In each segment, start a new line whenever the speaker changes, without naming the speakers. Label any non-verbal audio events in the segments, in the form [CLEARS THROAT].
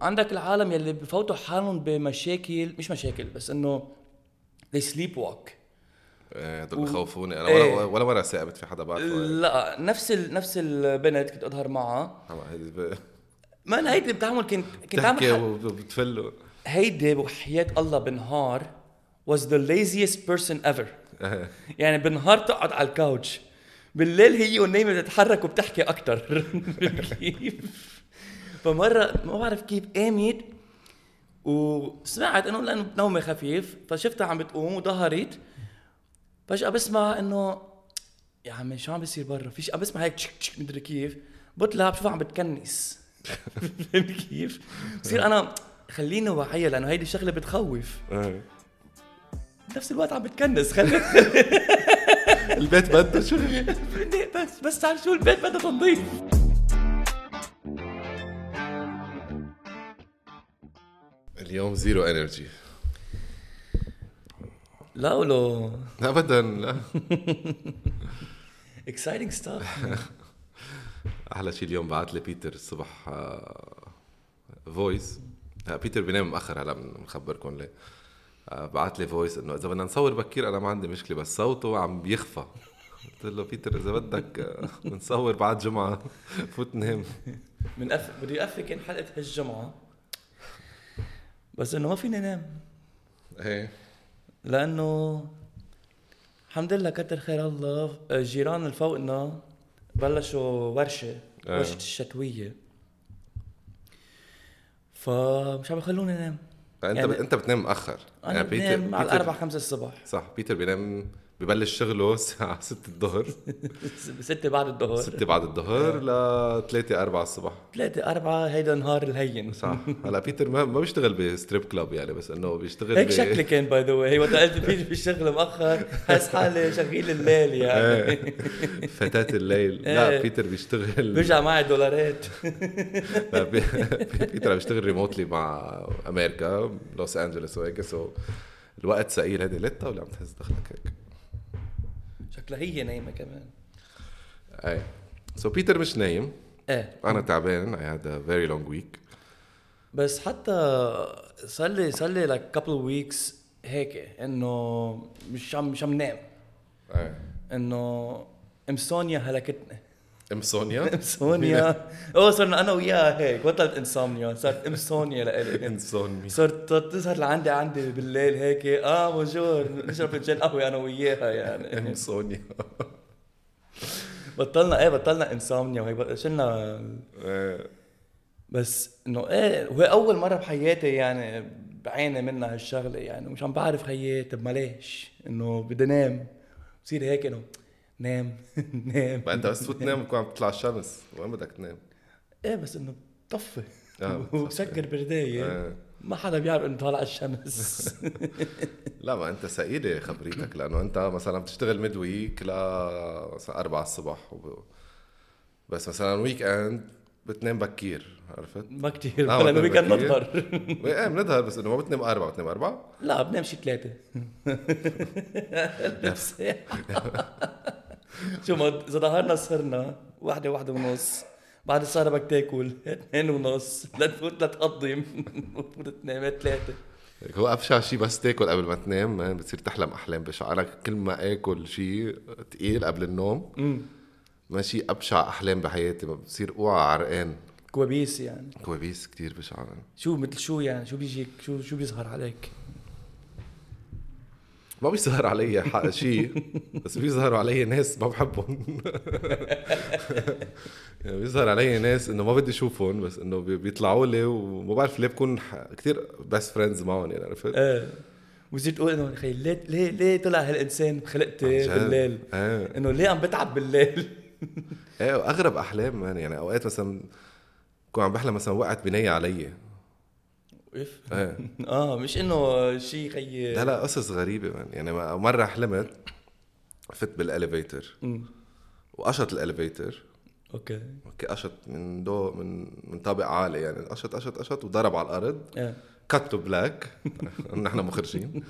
وعندك العالم يلي بفوتوا حالهم بمشاكل مش مشاكل بس إنه they sleep walk
إيه دول بخوفوني. أنا
إيه.
ولا ولا مرة ثاقبت في حدا بعرفه
لا نفس ال... نفس البنت كنت أظهر معها.
عم- هيدي ب-
ما أنا هيدي بتعمل كنت كنت
بتحكي
عامل
وبتفلوا
هيدي وحياة الله بالنهار was the laziest person ever. [LAUGHS] يعني بالنهار تقعد على الكاوتش. بالليل هي ونايمة بتتحرك وبتحكي أكتر. [LAUGHS] كيف؟ فمرة ما بعرف كيف قامت وسمعت إنه لأنه نومي خفيف فشفتها عم بتقوم وظهرت. فجأة بسمع إنه يا عمي شو عم بيصير برا؟ فيش عم بسمع هيك تشك تشك مدري كيف. بطلع بشوفها عم بتكنس. [LAUGHS] فهمت كيف؟ بصير أنا خليني واعية لأنه هيدي شغلة بتخوف. بنفس الوقت عم بتكنس خلي [LAUGHS]
البيت بده شو [LAUGHS]
بس بس شو؟ البيت بدها تنظيف.
اليوم zero energy.
لا ولو
ابدا لا. [LAUGHS]
Exciting stuff. [LAUGHS]
أحلى شيء اليوم بعت لي بيتر الصبح voice بيتر بينام مأخر هلا بنخبركم ليه. آه، بعت لي voice إنه إذا بدنا نصور بكير أنا ما عندي مشكلة بس صوته عم بيخفى. قلت له بيتر إذا بدك آه، [LAUGHS] بنصور بعد جمعة فوت نام.
من أف... بدي أفكن حلقة هالجمعة بس إنه ما فيني نام.
إيه.
لأنه الحمد لله كتر خير الله الجيران اللي فوقنا بلشوا ورشة
آه.
ورشة الشتوية. فمش عم يخلوني انام
انت
يعني-
أنت بتنام مأخر.
أنا بنام على الأربعة خمسة الصبح.
صح بيتر بينام ببلش شغله [LAUGHS] الساعة 6 [LAUGHS] الظهر.
ستة بعد الظهر.
6 بعد الظهر ل 3 4 الصبح
ثلاثة أربعة هيدا النهار الهين.
صح. هلا بيتر ما ما بيشتغل ب strip club يعني بس إنه بيشتغل
هيك شكلي كان by the way وقت قلت فيش بالشغل مؤخر حاسس حالي شغيل الليل يعني. [LAUGHS]
فتاة الليل. لا
إيه.
بيتر بيشتغل.
بيرجع معي دولارات.
لا، بي- بيتر عم بيشتغل remotely مع أمريكا لوس أنجلوس وهيك so الوقت ثقيل هيدي. ليتا ولا عم تهز دخلك هيك؟
شكلها هي نايمة كمان.
أي. so بيتر مش نايم.
إيه.
أنا تعبان. اي هاد a very long week
بس حتى صار لي صار لي like couple weeks هيك إنه مش عم مش عم نام. إنه ام سونيا هلكتني.
ام سونيا
ام سونيا اوه صرنا أنا وياها هيك بطلت insomnia صارت ام سونيا لإلي
انسوني
صرت تظهر لعندي عندي بالليل هيك آه bonjour نشرب فنجان قهوة أنا وياها يعني.
ام سونيا [LAUGHS]
بطلنا إيه بطلنا insomnia وهيك شلنا. بس إنه إيه وهي أول مرة بحياتي يعني بعاني منها هالشغلة يعني مش عم بعرف خيي طب ما ليش؟ إنه بدي نام. بصير هيك إنه نام. [LAUGHS] نام.
ما انت بس تفوت تنام بكون عم تطلع الشمس. وين بدك تنام؟
إيه بس انه بطفي
آه،. [LAUGHS]
وبسكر بردايه
إيه.
ما حدا بيعرف إنه طالع الشمس. [LAUGHS]
لا ما انت ثقيله خبريتك لأنه انت مثلا بتشتغل midweek ل مثلا 4 الصبح وب... بس مثلا weekend بتنام بكير عرفت؟
ما كتير.
آه،
ولا
بتنام
weekend
بكير.
نظهر
إيه بنظهر بس إنه ما بتنام أربعة بتنام أربعة.
لا بنام شي ثلاثة نفس. شو ما إذا ظهرنا صرنا واحدة واحدة ونص. بعد السهرة بدك تاكل اثنين ونص. لتفوت لتقضم وتفوت تنام ثلاثة.
هو ابشع شيء بس تاكل قبل ما تنام man، بتصير تحلم أحلام بشعة أنا كل ما آكل شيء تقيل قبل النوم ماشي أبشع أحلام بحياتي. بصير أوعى عرقان.
كوابيس يعني.
كوابيس كتير بشعة
شو مثل شو يعني؟ شو بيجيك؟ شو شو بيظهر عليك؟
ما بيظهر علي حق شيء بس بيظهروا علي ناس ما بحبهم. [LAUGHS] يعني بيظهر علي ناس إنه ما بدي أشوفهم بس إنه بي- بيطلعوا لي وما بعرف ليه بكون كثير best friends معهم يعني عرفت؟
إيه. وبصير تقول إنه خي ليه ليه ليه طلع هالإنسان خلقتي. بالليل؟
إيه.
إنه ليه عم بتعب بالليل؟ [LAUGHS]
إيه وأغرب أحلام man يعني أوقات مثلا بكون عم بحلم مثلا وقعت بنية علي.
اف
إيه. [LAUGHS]
آه مش إنه شيء خي
لا لا قصص غريبة man يعني مرة حلمت فت بال
elevator.
وقشط ال
elevator
okay. okay قشط من دو من من طابق عالي يعني قشط قشط قشط وضرب على
الأرض.
cut to black نحن مخرجين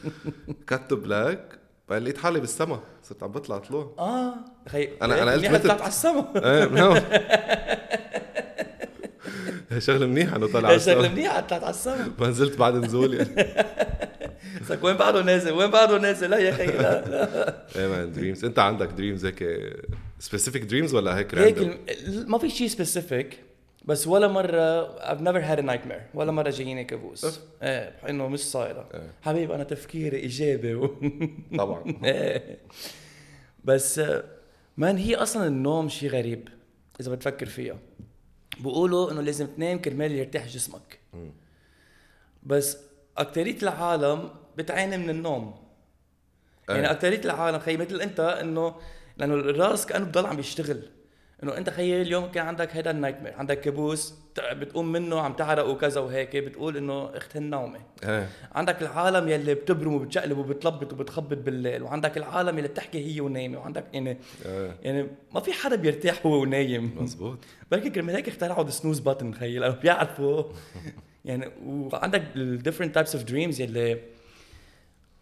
cut to black بعدين لقيت حالي بالسما. صرت عم بطلع طلوع.
آه خي
أنا- أنا قلت
منيح
متت.
طلعت على السما.
إيه [LAUGHS] من هون شغلة منيحة إنه طلع على شغلة.
منيحة طلعت على السما [LAUGHS]
ما نزلت بعد نزول يعني. [LAUGHS]
لك وين بعده نازل؟ وين بعده نازل؟ لا يا أخي لا لا. [LAUGHS]
إيه man dreams أنت عندك dreams هيك specific dreams ولا هيك
هيك ما في شيء specific بس ولا مرة I've never had a nightmare. ولا مرة جاييني كابوس. إيه إنه مش صايرة.
إيه.
حبيبي أنا تفكيري إيجابي. و...
طبعا.
إيه. بس آه، man هي أصلا النوم شيء غريب إذا بتفكر فيها. بقولوا إنه لازم تنام كرمال يرتاح جسمك
مم.
بس أكترية العالم بتعاني من النوم يعني
إيه.
أكترية العالم خي مثل أنت إنه لأنه الرأس كأنه بضل عم بيشتغل إنه أنت خيي اليوم كان عندك هيدا النايت مير عندك كابوس بتقوم منه عم تعرق وكذا وهيك بتقول إنه اخت النومه
إيه.
عندك العالم يلي بتبرم وبتشقلب وبتلبط وبتخبط بالليل وعندك العالم يلي بتحكي هي ونايمة وعندك يعني
إيه.
يعني ما في حدا بيرتاح هو ونايم.
مزبوط. [LAUGHS]
بركي كرمال هيك اخترعوا ال snooze button خيي لأنه بيعرفوا. [LAUGHS] يعني وعندك ال different types of dreams يلي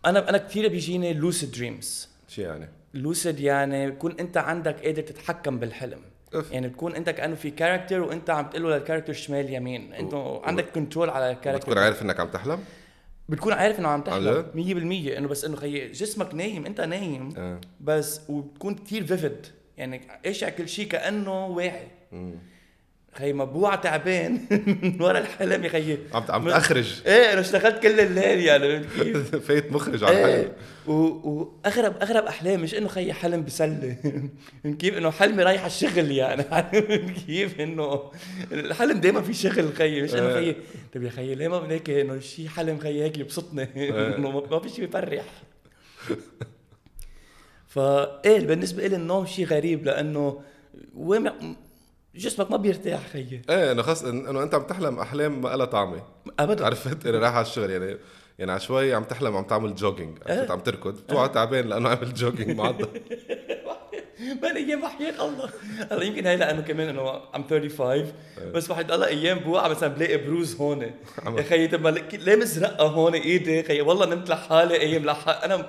أنا أنا كثير بيجيني lucid dreams
شو يعني؟
lucid يعني بكون انت عندك قادر تتحكم بالحلم.
أف.
يعني بتكون انت كأنه في character وانت عم تقول له لل character شمال يمين. انت
و-
عندك control على ال character
بتكون عارف إنك عم تحلم؟
بتكون عارف إنه عم تحلم.
جد؟
100% إنه بس إنه خيي جسمك نايم انت نايم.
إيه
بس وبتكون كثير فيفيد يعني إيش كل شيء كأنه واعي. خي مبوع تعبان من ورا الحلم يا خيي.
عم عم تخرج
إيه أنا اشتغلت كل الليل يعني كيف؟ [LAUGHS]
فايت مخرج على الحلم.
إيه واغرب أغرب أحلام مش إنه خيي حلم بسلة. فهمت كيف؟ إنه حلمي رايح على الشغل يعني. [LAUGHS] كيف؟ إنه الحلم دائما في شغل خيي مش إنه خيي. طيب يا خيي ليه ما هيك؟ إنه شيء حلم خيي هيك يبسطني. [LAUGHS] إنه ما- في شيء بيفرح فايه بالنسبة لي النوم شيء غريب لأنه وين جسمك ما بيرتاح خيي.
إيه إنه إن- إنه أنت عم تحلم أحلام ما لها طعمة.
ابدا.
عرفت؟ أنا رايح على الشغل يعني يعني على شوي عم تحلم عم تعمل jogging
إيه.
عرفت؟ عم تركض. بتوعى تعبان لأنه عمل jogging معضل. [LAUGHS]
ما أيام وحياة الله. هلا يمكن هي لأنه كمان إنه ام 35 بس وحيد الله أيام بوقع مثلا بلاقي بروز هون. يا خيي طب ليه مزرقه هون إيدي. خيي والله نمت لحالي أيام لحالي أنا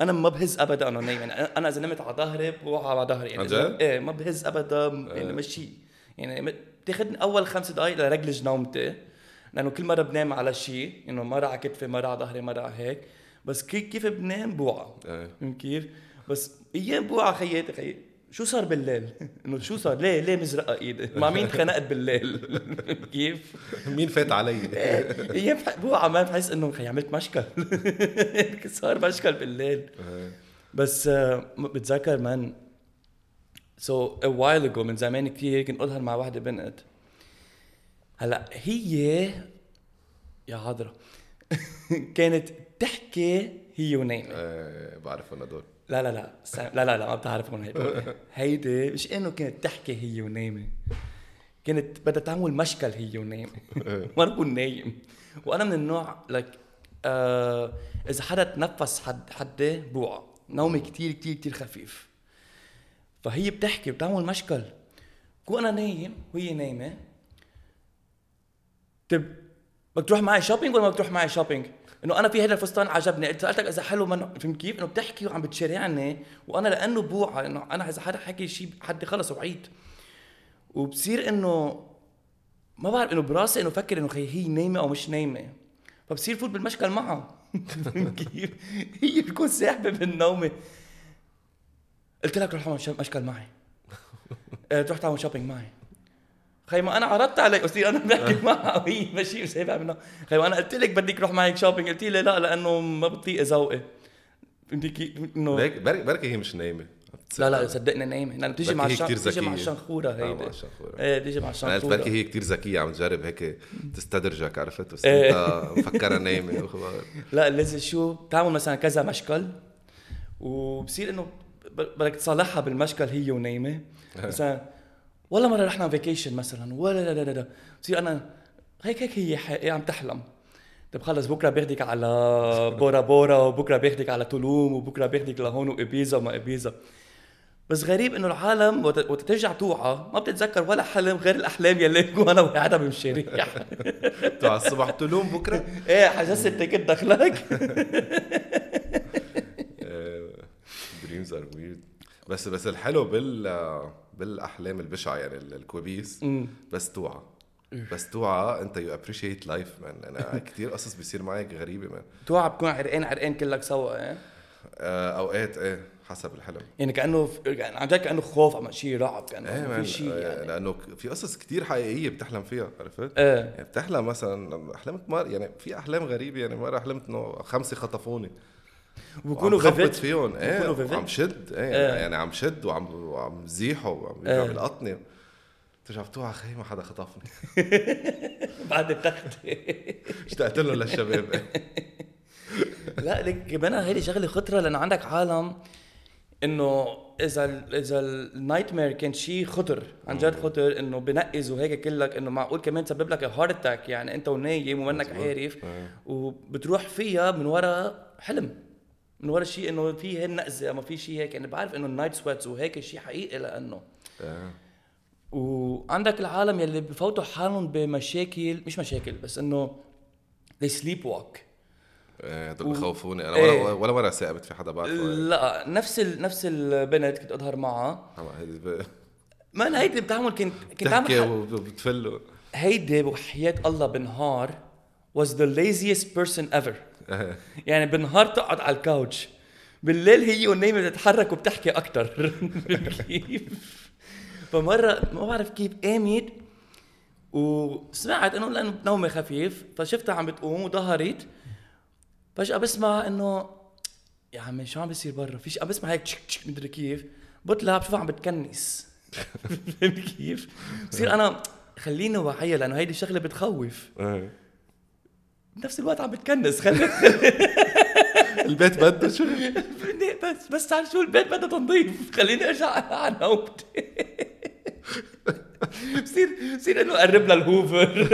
أنا ما بهز ابدا أنا نايم. يعني أنا إذا نمت على ظهري بوقع على ظهري. يعني؟ إيه ما بهز ابدا يعني مشي. يعني بتاخذني أول خمس دقائق لرجلج نومتي لأنه كل مرة بنام على شيء إنه مرة على كتفي مرة على ظهري مرة على هيك بس كي- كيف بنام
إيه.
فهمت كيف؟ بس أيام بوقع خياتي خي شو صار بالليل؟ [LAUGHS] إنه شو صار؟ ليه ليه مزرقه إيدي؟ مع مين خنقت بالليل؟ [LAUGHS] كيف؟ [LAUGHS]
مين فات علي
أيام بح- بوقع ما بحس إنه خي عملت مشكل صار مشكل بالليل
إيه.
بس آه، بتذكر من سو so, a while ago من زمان كثير كنت اقولها مع وحده بنت. هلا هي يا عذرا [LAUGHS] كانت تحكي هي ونايمة.
إيه، بعرف أنا دول.
لا لا لا لا لا لا ما بتعرفون هيدي [LAUGHS] هيدي مش إنه كانت تحكي هي ونايمة. كانت بدها تعمل مشكل هي ونايمة. [LAUGHS] ما بكون نايم. وأنا من النوع لك آه إذا حدا تنفس حد حدي بوقع. نومي كتير كتير كتير خفيف. فهي بتحكي بتعمل مشكل. كون أنا نايم وهي نايمة. طب بدك تروح معي shopping ولا ما بدك تروح معي shopping؟ إنه أنا في هذا الفستان عجبني. قلت سألتك إذا حلو من فهمت كيف؟ إنه بتحكي وعم بتشارعني. وأنا لأنه بوعى إنه أنا إذا حدا حكي شيء حدي خلص وعيد. وبصير إنه ما بعرف إنه براسي إنه فكر إنه خي هي نايمة أو مش نايمة. فبصير فوت بالمشكل معها. [LAUGHS] كيف؟ هي بتكون ساحبة من قلت لك روح اعمل ش- مشكل معي. [LAUGHS] آه، تروح تعمل shopping معي. خي ما أنا عرضت عليك. قلت لي أنا بحكي معها وهي ماشي وسايبها منها خي ما أنا قلت لك بدك روح معي shopping قلت لي لا لأنه ما بطيق ذوقي كيف إنه
بركي بركي هي مش نايمة.
لا لا صدقني نايمة. لأنه بتيجي
بركي
مع
هي
الشن... بتيجي مع. الشنخورة
آه، مع
هيدي.
الشنخورة.
إيه بتيجي مع
أنا قلت
الشنخورة.
بركي هي كتير ذكية عم تجرب هيك تستدرجك عرفت؟ بس
إيه.
أنت مفكرها نايمة وخبر [LAUGHS]
لا لازم شو بتعمل مثلا كذا مشكل وبصير إنه بدك تصالحها بالمشكل هي ونايمه مثلا والله مرة رحنا vacation مثلا. ولا لا لا لا. بصير أنا هيك هيك هي حقيقة عم تحلم. طيب خلص بكرة باخدك على [LAUGHS] بورا بورا وبكرة باخدك على تولوم وبكرة باخدك لهون وإبيزا وما إبيزا. بس غريب إنه العالم وقت ترجع توعى. ما بتتذكر ولا حلم غير الأحلام يلي بكون [LAUGHS] أنا وقاعدها بالشارع.
على الصبح تلوم بكرة؟ [LAUGHS]
إيه حجزت ال ticket دخلك.
dreams are weird بس بس الحلو بال بالأحلام البشعة يعني ال- الكوابيس. بس توعى بس توعى أنت you appreciate life man أنا [LAUGHS] كثير قصص بيصير معي غريبة man
توعى بتكون عرقان عرقان كلك سوا إيه؟
آه، أوقات إيه حسب الحلم
يعني كأنه يعني عن جد كأنه خوف عم شيء رعب كأنه
إيه
في شيء
آه،
يعني.
لأنه في قصص كثير حقيقية بتحلم فيها عرفت؟
إيه.
يعني بتحلم مثلا حلمت مر يعني في أحلام غريبة يعني مرة حلمت إنه خمسة خطفوني.
وبكونوا فايت
فيهم
إيه؟
وعم شد إيه
إيه.
يعني عم شد وعم وعم زيحوا وعم
إيه.
عم يلقطني ترجع بتوعى خي ما حدا خطفني [LAUGHS]
بعد التخت [LAUGHS]
اشتقت لهم للشباب [LAUGHS]
لا لك كمان هيدي شغلة خطرة لأنه عندك عالم إنه إذا ال إذا ال nightmare كان شيء خطر عن جد خطر إنه بنقز وهيك كلك إنه معقول كمان تسبب لك heart attack يعني أنت ونايم ومنك. عارف
إيه.
وبتروح فيها من ورا حلم من ورا شيء إنه في هي النقزه اما في شيء هيك. يعني بعرف إنه ال night sweats وهيك شيء حقيقي لأنه.
إيه.
وعندك العالم يلي بفوتوا حالهم بمشاكل مش مشاكل بس إنه they sleep walk
إيه هدول بخوفوني.
أنا.
ولا ولا مره ساقبت في حدا بعرفه
لا نفس ال... نفس البنت كنت أظهر معها.
عم- هيدي
ما هيدي بتعمل كنت كنت
بتحكي وبتفلوا
هيدي وحياة الله بالنهار was the laziest person ever. [LAUGHS] يعني بالنهار تقعد على الكاوتش بالليل هي ونايمة تتحرك وبتحكي أكتر. [LAUGHS] كيف؟ فمرة ما بعرف كيف قامت وسمعت إنه لأنه نومي خفيف فشفتها عم بتقوم وظهرت. فجأة بسمع إنه يا عمي شو عم بيصير برا؟ فيش عم بسمع هيك تشك تشك مدري كيف. بطلع بشوفها عم بتكنس. [LAUGHS] فهمت كيف؟ بصير أنا خليني واعية لأنه هيدي شغلة بتخوف.
إيه.
بنفس الوقت عم بتكنس خلي [LAUGHS]
البيت بده شغل. [LAUGHS]
بس بس على شو البيت بدها تنظيف. خليني ارجع على نومتي. [LAUGHS] بصير بصير إنه قرب لها الهوفر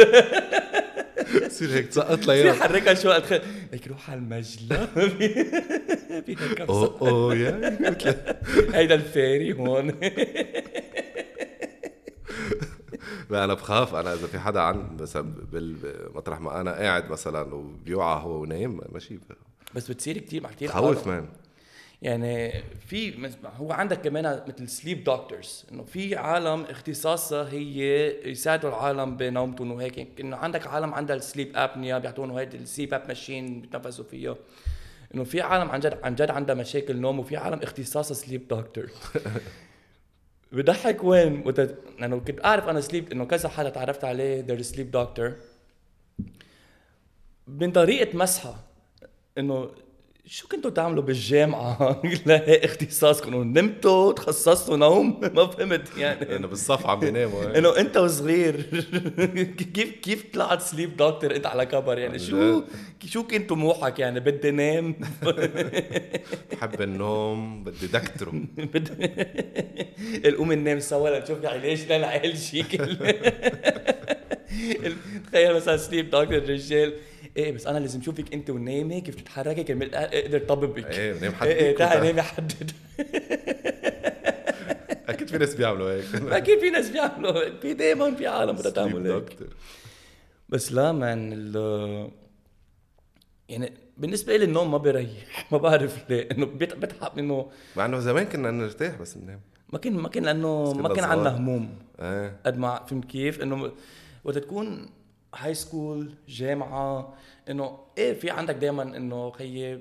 بصير هيك تسقط
بصير
ليا
حركها شو قد خ- ليك روح على المجلة. فيها كبسة
اوه اوه يا
هيدا ال very هون. [LAUGHS]
لا أنا بخاف. أنا إذا في حدا عن مثلا مطرح ما أنا قاعد مثلا وبيوعى هو ونايم ماشي.
بس بتصير كثير مع كثير عالم.
man.
يعني في هو عندك كمان مثل sleep doctors إنه في عالم اختصاصها هي يساعدوا العالم بنومتهم وهيك. إنه عندك عالم عندها ال sleep apnea بيعطوهم هيدي ال sleep ap machine بيتنفسوا فيها. إنه في عالم عن جد عن جد عندها مشاكل نوم وفي عالم اختصاصها sleep doctor بضحك وين؟ وت... لأنه كنت أعرف أنا sleep إنه كذا حدا تعرفت عليه they're sleep doctor من طريقة مسحة إنه شو كنتوا تعملوا بالجامعة؟ [LAUGHS] لا اختصاصكم. نمتوا تخصصتوا نوم. [LAUGHS] ما فهمت يعني.
إنه بالصف عم بيناموا هيك.
إنه أنت وصغير. [LAUGHS] كيف كيف طلعت sleep doctor أنت على كبر؟ يعني
عن
شو شو كان طموحك يعني بدي نام؟
بحب النوم بدي دكتره
بدي القوم ننام سوا لنشوف علاج للعيال شيكل تخيل مثلا سليب دكتور الرجال إيه بس أنا لازم أشوفك أنت ونايمة كيف تتحركي كرمال أقدر طببك
إيه نام
إيه إيه
حدك
تعال
وتع-
نامي حدد
أكيد في ناس بيعملوا هيك.
أكيد في ناس بيعملوا في دائما في عالم بدها تعمل هيك. بس لا man ال يعني بالنسبة لي النوم ما بيريح. [LAUGHS] ما بعرف ليه. إنه بتعب إنه
مع إنه زمان كنا نرتاح بس ننام.
ما كان ما كان
لأنه
ما كان عندنا. هموم
إيه
قد ما فهمت كيف؟ إنه وقت تكون high school جامعة إنه إيه في عندك دائما إنه خيي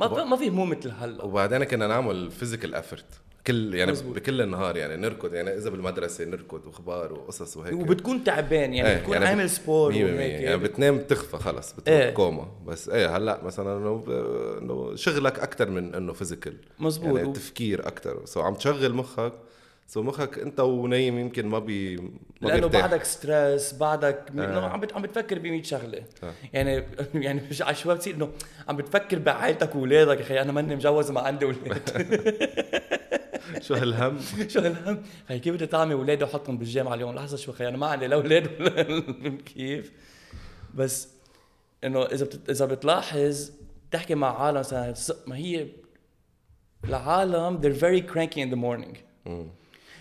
ما في ما في هموم مثل هلا
وبعدين كنا نعمل physical effort كل يعني
مزبوط.
بكل النهار يعني نركض يعني إذا بالمدرسة نركض وأخبار وقصص وهيك
وبتكون تعبان يعني
إيه،
بتكون
يعني
عامل
sport
وهيك
بالمية. يعني بتنام بتغفى خلص بتروح.
إيه.
كوما بس إيه هلأ مثلا إنه إنه شغلك أكثر من إنه physical
مزبوط.
يعني تفكير أكثر so عم تشغل مخك so مخك انت ونايم يمكن ما بي ما
لأنه
بيرتاح.
بعدك stress بعدك
آه.
عم بت- عم بتفكر ب 100 شغلة
آه.
يعني [LAUGHS] يعني مش على شوي بتصير إنه عم بتفكر بعائلتك واولادك يا أخي أنا ماني مجوز ما عندي أولاد [LAUGHS]
شو هالهم [LAUGHS]
شو هالهم خي كيف بدي تعمي اولادي وحطهم بالجامعة اليوم لحظة شوي خي أنا ما عندي لا أولاد ولا كيف بس إنه إذا بت... إذا بتلاحظ تحكي مع عالم مثلا ما هي العالم they're very cranky in the morning.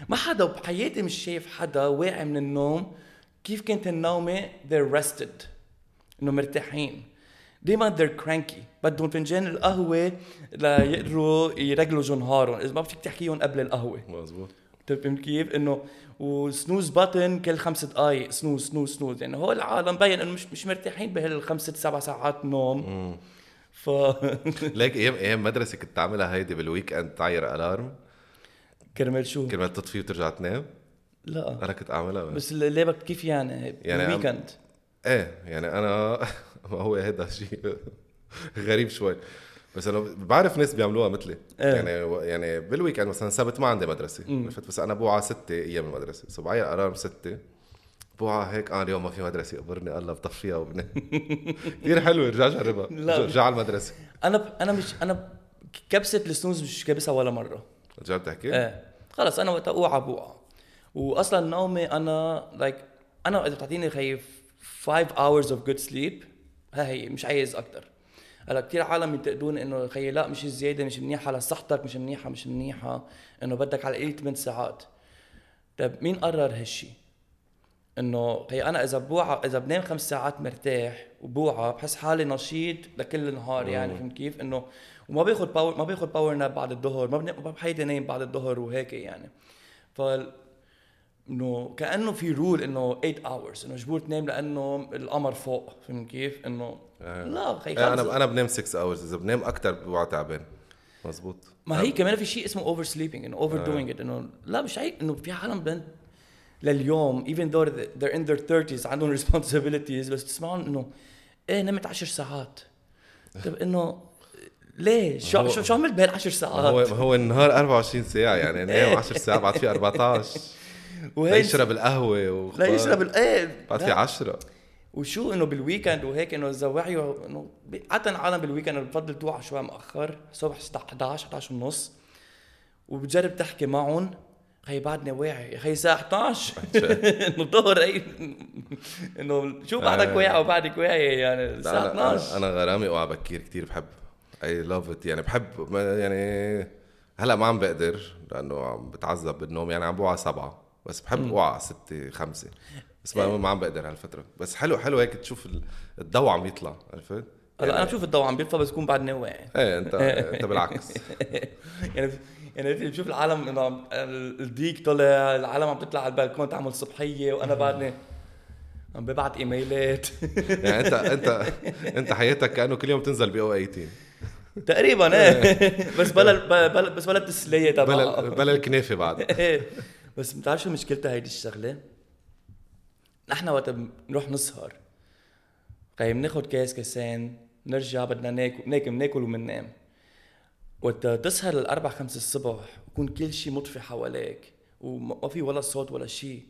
ما حدا بحياتي مش شايف حدا واعي من النوم كيف كانت النومة؟ they're rested. إنه مرتاحين. دايما they're cranky. بدهم فنجان القهوة ليقدروا يرجلوا نهارهم إذا ما فيك تحكيهم قبل القهوة.
مزبوط
طيب فهمت كيف؟ إنه و snooze button كل خمس دقائق snooze snooze snooze. يعني هو العالم مبين إنه مش مش مرتاحين بهالخمس ست سبع ساعات نوم. ف
ليك أيام أيام مدرسة كنت تعملها هيدي بال weekend تعير alarm
كرمال شو؟
كرمال تطفي وترجع تنام؟
لا.
أنا كنت اعملها
بس ليه بك كيف يعني؟
يعني
weekend
إيه يعني أنا ما [LAUGHS] هو هذا شيء غريب شوي. بس أنا بعرف ناس بيعملوها مثلي.
إيه.
يعني يعني بال weekend مثلا سبت ما عندي مدرسة. عرفت؟ بس أنا بوعى ستة أيام المدرسة. so بعير alarm ستة. بوعى هيك آه اليوم ما في مدرسة. قبرني الله بطفيها وبنام. [LAUGHS] كثير حلوة رجع جربها. رجع على المدرسة.
أنا أنا مش أنا كبسة ال snooze مش كابسها ولا مرة.
رجعت تحكي؟
إيه. خلص أنا وقت أوعى بوعى واصلا نومي أنا like أنا إذا بتعطيني خي 5 hours of good sleep ها هي مش عايز أكثر هلأ كثير عالم ينتقدون إنه خيي لا مش زيادة مش منيحة. لصحتك مش منيحة مش منيحة. إنه بدك على القليل 8 ساعات. طيب مين قرر هالشي؟ إنه هي أنا إذا بوعى إذا بنام خمس ساعات مرتاح وبوعى بحس حالي نشيط لكل النهار يعني فهمت كيف؟ إنه وما باخذ power ما باخذ power nap بعد الظهر ما بحيدي نايم بعد الظهر وهيك يعني. ف إنه كأنه في rule إنه 8 hours إنه مجبور تنام لأنه القمر فوق فهمت كيف؟ إنه لا خي خلص
أنا أنا بنام 6 hours إذا بنام أكثر بوعى تعبان. مزبوط
ما هي كمان في شيء اسمه over sleeping إنه over doing it إنه لا مش عيب إنه في عالم بنت لليوم even though they're in their 30s عندهم [LAUGHS] responsibilities بس تسمعهم إنه إيه نمت 10 ساعات. طيب إنه ليه؟ شو
هو-
شو شو عملت بهال10
ما هو
ساعات؟
ما هو النهار 24 ساعة يعني نام 10 [LAUGHS] ساعات بعد في 14
وهي
يشرب القهوة و
لا يشرب إيه
بعد في
لا.
10
وشو إنه بال weekend وهيك إنه اذا وعيوا انه عادة العالم بال weekend بفضل توعى شوي مؤخر الصبح 11 11 ونص. وبتجرب تحكي معهم خي بعدني واعي خي الساعة 11 [LAUGHS] [LAUGHS] إنه ظهر اي إنه شو بعدك
آه.
واعي وبعدك واعي؟ يعني الساعة
أنا
12
أنا غرامي اوعى بكير كثير بحب اي لاف ات يعني بحب يعني هلأ ما عم بقدر لأنه عم بتعذب بالنوم. يعني عم بوعى سبعة بس بحب اوعى ستة خمسة. بس ما, ما عم بقدر هالفترة. بس حلو حلو هيك تشوف ال- الضوء عم يطلع عرفت؟
هلأ أنا بشوف الضوء عم بيطفى بس بكون بعدني واعي
إيه انت أنت بالعكس. [LAUGHS]
يعني يعني بشوف العالم إنه الديك طلع العالم عم تطلع على البلكون تعمل صبحية وأنا بعدني عم ببعت إيميلات.
يعني انت انت [LAUGHS] أنت حياتك كأنه كل يوم تنزل بي أو 18
تقريبا إيه. بس بلا بلا بس بلا التسلية
بلا
تبعها
بلا الكنافة بعد. [LAUGHS]
إيه. بس بتعرف شو مشكلتها هيدي الشغلة؟ نحن وقت بنروح نسهر خي بناخد كاس كاسين نرجع بدنا ناكل ناكل ناكل وبننام وقت تسهر للأربع خمس الصبح ويكون كل شيء مطفي حواليك وما في ولا صوت ولا شيء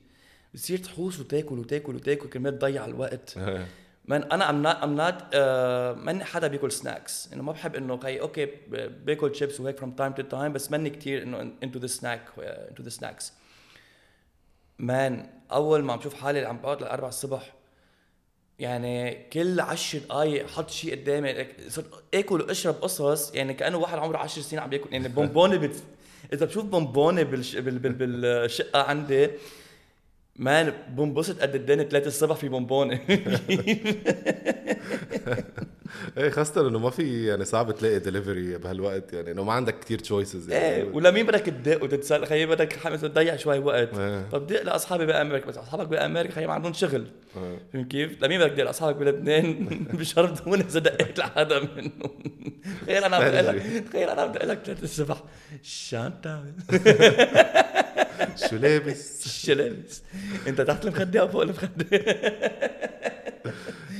بتصير تحوس وتاكل وتاكل وتاكل كرمال تضيع الوقت.
إيه.
من أنا I'm not I'm not ماني حدا بياكل snacks إنه ما بحب إنه خي okay باكل شيبس وهيك from time to time بس ماني كثير إنه into the snack into the snacks man أول ما عم شوف حالي عم بقعد للاربع الصبح يعني كل عشر دقايق حط شيء قدامي صرت آكل وأشرب قصص يعني كأنه واحد عمره 10 سنين عم بياكل. يعني بونبوني بت... إذا بشوف بونبوني بالش... بال... بال... بالشقة عندي man بنبسط قد الدنيا 3 الصبح في بونبوني [LAUGHS]
إيه خاصة إنه ما في يعني صعب تلاقي دليفري بهالوقت يعني إنه ما عندك كتير choices
إيه
يعني
ولمين بدك تدق وتتسال خيي بدك تضيع شوي وقت.
إيه.
طب دق لأصحابي بامريكا بس أصحابك بامريكا خيي ما عندهم شغل.
إيه.
فهمت كيف؟ لمين بدك تدق لأصحابك بلبنان. [LAUGHS] بشرطون إذا دقيت لحدا منهم. تخيل أنا بدق لك تخيل أنا بدق لك 3 الصبح. تعمل؟ [LAUGHS]
شو لابس
شو لابس؟ انت تحت المخده أو فوق المخده؟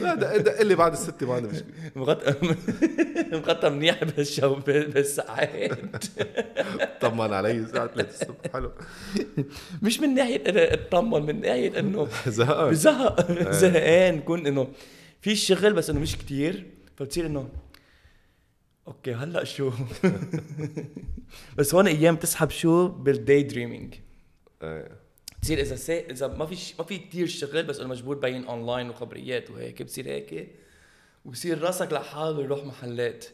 لا دق دق لي بعد الستة ما عندي مشكلة.
مغطى مغطى منيح بالشو بالساعات.
طمن علي الساعة 3 الصبح. حلو.
مش من ناحية أنا اطمن من ناحية إنه
زهقان.
بزهق زهقان كون إنه في شغل بس إنه مش كتير فبتصير إنه okay هلأ شو؟ [LAUGHS] بس هون أيام تسحب شو؟ بال day dreaming
إيه.
تصير إذا سي... إذا ما في ش... ما في كثير شغل بس إنه مجبور تبين اونلاين وخبريات وهيك بصير هيك وبصير راسك لحاله يروح محلات.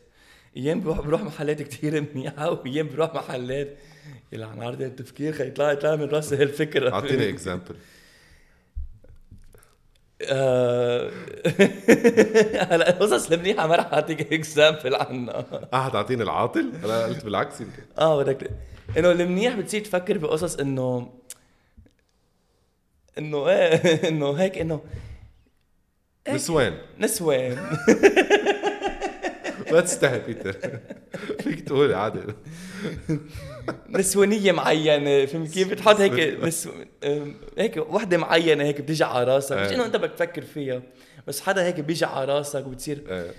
أيام بروح بروح محلات كثير منيحة وأيام بروح محلات. يلعن عرض التفكير خي يطلع يطلع من راسي هالفكرة.
أعطيني example
آه، [LAUGHS] هلا القصص المنيحة ما رح أعطيك example عنها.
آه حتعطيني العاطل؟ أنا قلت بالعكس يمكن.
آه بدك إنه المنيح بتصير تفكر بقصص إنه إنه إيه [LAUGHS] إنه هيك إنه
نسوان
نسوان
ما [LAUGHS] تستحي بيتر. فيك تقول عادي.
نسوانية معينة فهمت كيف؟ بتحط هيك نسو... هيك وحدة معينة هيك بتيجي على راسك مش
إيه.
إنه أنت بدك تفكر فيها بس حدا هيك بيجي على راسك وبتصير
إيه.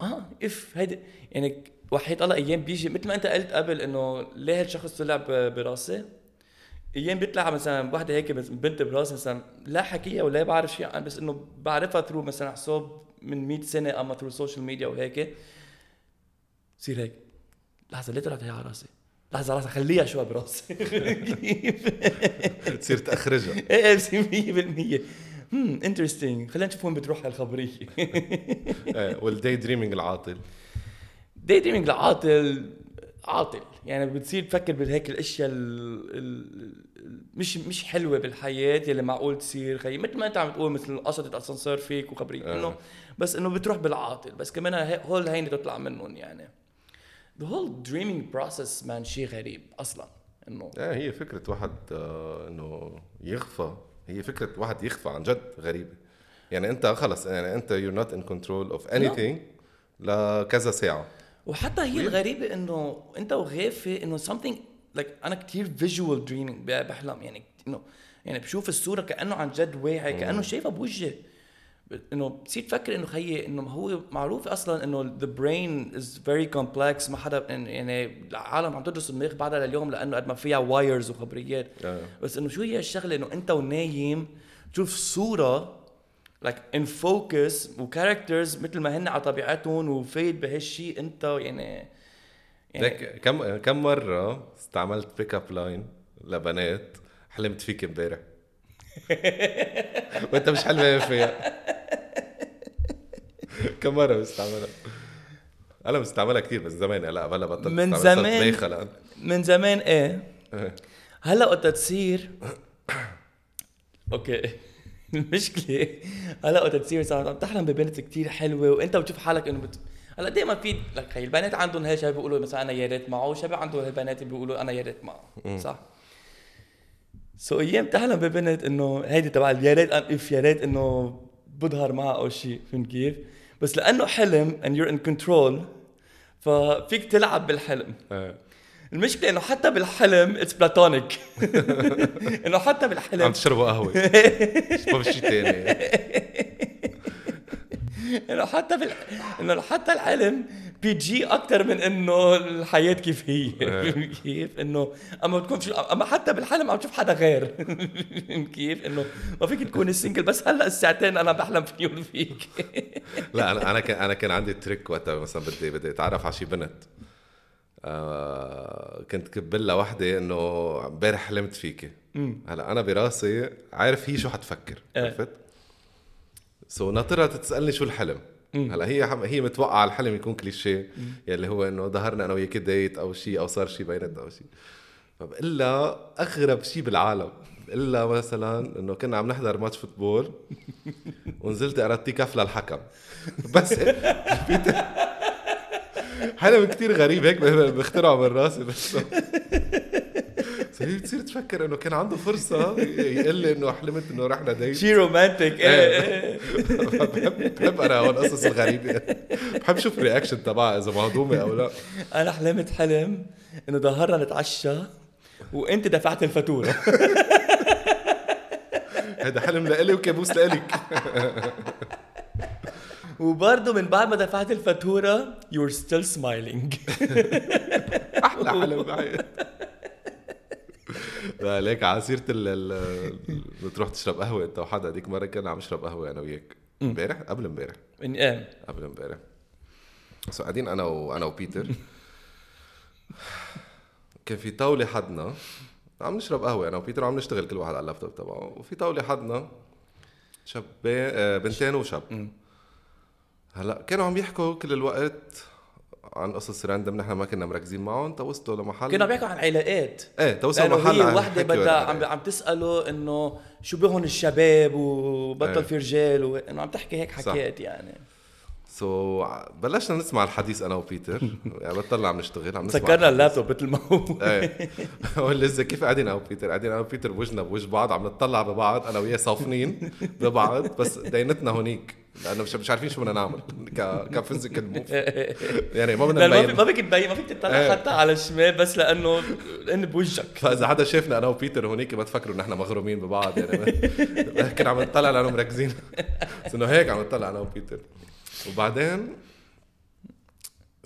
آه إف هيدي يعني وحيد الله أيام بيجي مثل ما أنت قلت قبل إنه ليه هالشخص طلع براسي؟ أيام بيطلع مثلا وحده هيك بنت براسي مثلا لا حكيها ولا بعرف شيء عن بس إنه بعرفها through مثلا حساب من 100 سنة أما through ال social media وهيك. بصير هيك. لحظة ليه طلعت هي على راسي؟ لحظة لحظة خليها شوي براسي. [LAUGHS]
تصير تخرجها [LAUGHS]
إيه إيه بصير 100% هم interesting خلينا نشوف وين بتروح هالخبرية. [LAUGHS]
إيه، وال day dreaming العاطل.
day dreaming لعاطل عاطل. يعني بتصير تفكر بهيك الأشياء ال... ال... ال- مش مش حلوة بالحياة يلي معقول تصير. خي مثل ما أنت عم تقول مثل قصة اسانسير فيك وخبرية
آه.
إنه بس إنه بتروح بالعاطل. بس كمان هول هينه تطلع منهم يعني. The whole dreaming process man شيء غريب أصلا إنه.
إيه هي فكرة واحد آه، إنه يخفى. هي فكرة واحد يخفى عن جد غريبة يعني أنت خلص يعني أنت you're not in control of anything لكذا ساعة.
وحتى هي الغريبة إنه أنت وغافي إنه something like أنا كتير visual dreaming ب- بحلم. يعني إنه يعني بشوف الصورة كأنه عن جد واعي كأنه شايفها بوجهي. إنه بتصير تفكر إنه خيي إنه هو معروف أصلا إنه the brain is very complex. ما حدا يعني العالم عم تدرس المخ بعدها لليوم لأنه قد ما فيها wires وخبريات.
آه.
بس إنه شو هي الشغلة؟ إنه أنت ونايم تشوف صورة like in focus و characters مثل ما هن على طبيعتهم وفايت بهالشيء انت يعني يعني
كم كم مرة استعملت pick up line لبنات حلمت فيك امبارح [LAUGHS] وانت مش حلمة فيها. كم مرة بستعملها أنا بستعملها كثير بس زمان. هلا هلا بطلت
من زمان. من زمان إيه.
إيه.
هلا وقت تصير. [COUGHS] okay. المشكلة هلا وقت تصير صار عم تحلم ببنت كتير حلوة وانت بتشوف حالك انه بت... هلا دائما في لك هي البنات عندهم هالشيء بيقولوا مثلا أنا يا ريت معه وشباب عندهم هالبنات بيقولوا أنا يا ريت معه صح؟ so أيام تحلم ببنت إنه هيدي تبع يا ريت اف يا ريت إنه بظهر معها أو شيء فهمت كيف؟ بس لأنه حلم and you're in control ففيك تلعب بالحلم
إيه.
المشكلة إنه حتى بالحلم it's platonic [LAUGHS] إنه حتى
عم
بالحلم
تشربوا قهوة. ما في شيء ثاني
إنه حتى بال... إنه حتى الحلم PG أكثر من إنه الحياة كيف هي. فهمت كيف إنه أما بتكون في... أما حتى بالحلم عم تشوف حدا غير. [LAUGHS] كيف إنه ما فيك تكون single بس هلأ الساعتين أنا بحلم فيهم فيك.
لا أنا أنا كان أنا كان عندي trick وقتها مثلا بدي بدي أتعرف على شي بنت. آه كنت كب لها وحده إنه امبارح حلمت فيكي. هلأ أنا براسي عارف هي شو حتفكر
إيه.
عرفت؟ so ناطرها تسألني شو الحلم. هلأ هي حم... هي متوقعة الحلم يكون كليشيه يلي هو إنه ظهرنا أنا وياك date أو شيء أو صار شيء بيناتنا أو شيء فبقول لها أغرب شيء بالعالم. بقول لها مثلا إنه كنا عم نحضر match football [LAUGHS] ونزلت اردتي كف للحكم. بس [LAUGHS] حلم كتير غريب هيك بخترعه من راسي. بس بتصير تفكر إنه كان عنده فرصة يقول لي إنه حلمت إنه رحنا date
شي romantic إيه.
بحب بحب أنا هون القصص الغريبة. بحب شوف reaction تبعها إذا مهضومة أو لا.
أنا حلمت حلم إنه ظهرنا نتعشى وأنت دفعت الفاتورة.
هذا حلم لإلي وكابوس لإلك.
وبرضه من بعد ما دفعت الفاتورة you're still smiling. [LAUGHS]
أحلى حلم بحياتي [LAUGHS] لا ليك على سيرة ال ال- بتروح تشرب قهوة انت وحدا هذيك مرة كنا عم نشرب قهوة أنا وياك. امبارح؟ قبل امبارح.
إيه
قبل امبارح. سو قاعدين أنا وأنا وبيتر. [LAUGHS] كان في طاولة حدنا. عم نشرب قهوة أنا وبيتر عم نشتغل كل واحد على اللابتوب تبعه. وفي طاولة حدنا شاب آه، بنتين وشاب. هلا كانوا عم يحكوا كل الوقت عن قصص random نحن ما كنا مركزين معهم توصلوا لمحل
كنا عم بيحكوا عن علاقات
إيه توصلوا
لأنه
محل
هي
وحدة
بدها عم. عم تساله إنه شو بهن الشباب وبطل
إيه.
في رجال وانه عم تحكي هيك
صح.
حكيات يعني
so بلشنا نسمع الحديث أنا وبيتر. [LAUGHS] يعني بطلنا عم نشتغل عم نسمع
سكرنا. اللابتوب مثل ما هو. [LAUGHS]
إيه. لسه كيف قاعدين أنا وبيتر؟ قاعدين أنا وبيتر بوجهنا بوجه بعض عم نطلع ببعض أنا وياه صافنين ببعض بس دينينا هونيك لأنه مش مش عارفين شو بدنا نعمل [LAUGHS] ك ك physical move. يعني ما بدنا نبين.
ما فيك تبين ما فيك تطلع
إيه.
حتى على الشمال بس لأنه لأنه بوجهك.
فإذا حدا شافنا أنا وبيتر هونيك ما تفكروا ان إحنا مغرومين ببعض يعني كنا عم نطلع لأنه مركزين. بس إنه هيك عم نطلع أنا وبيتر. وبعدين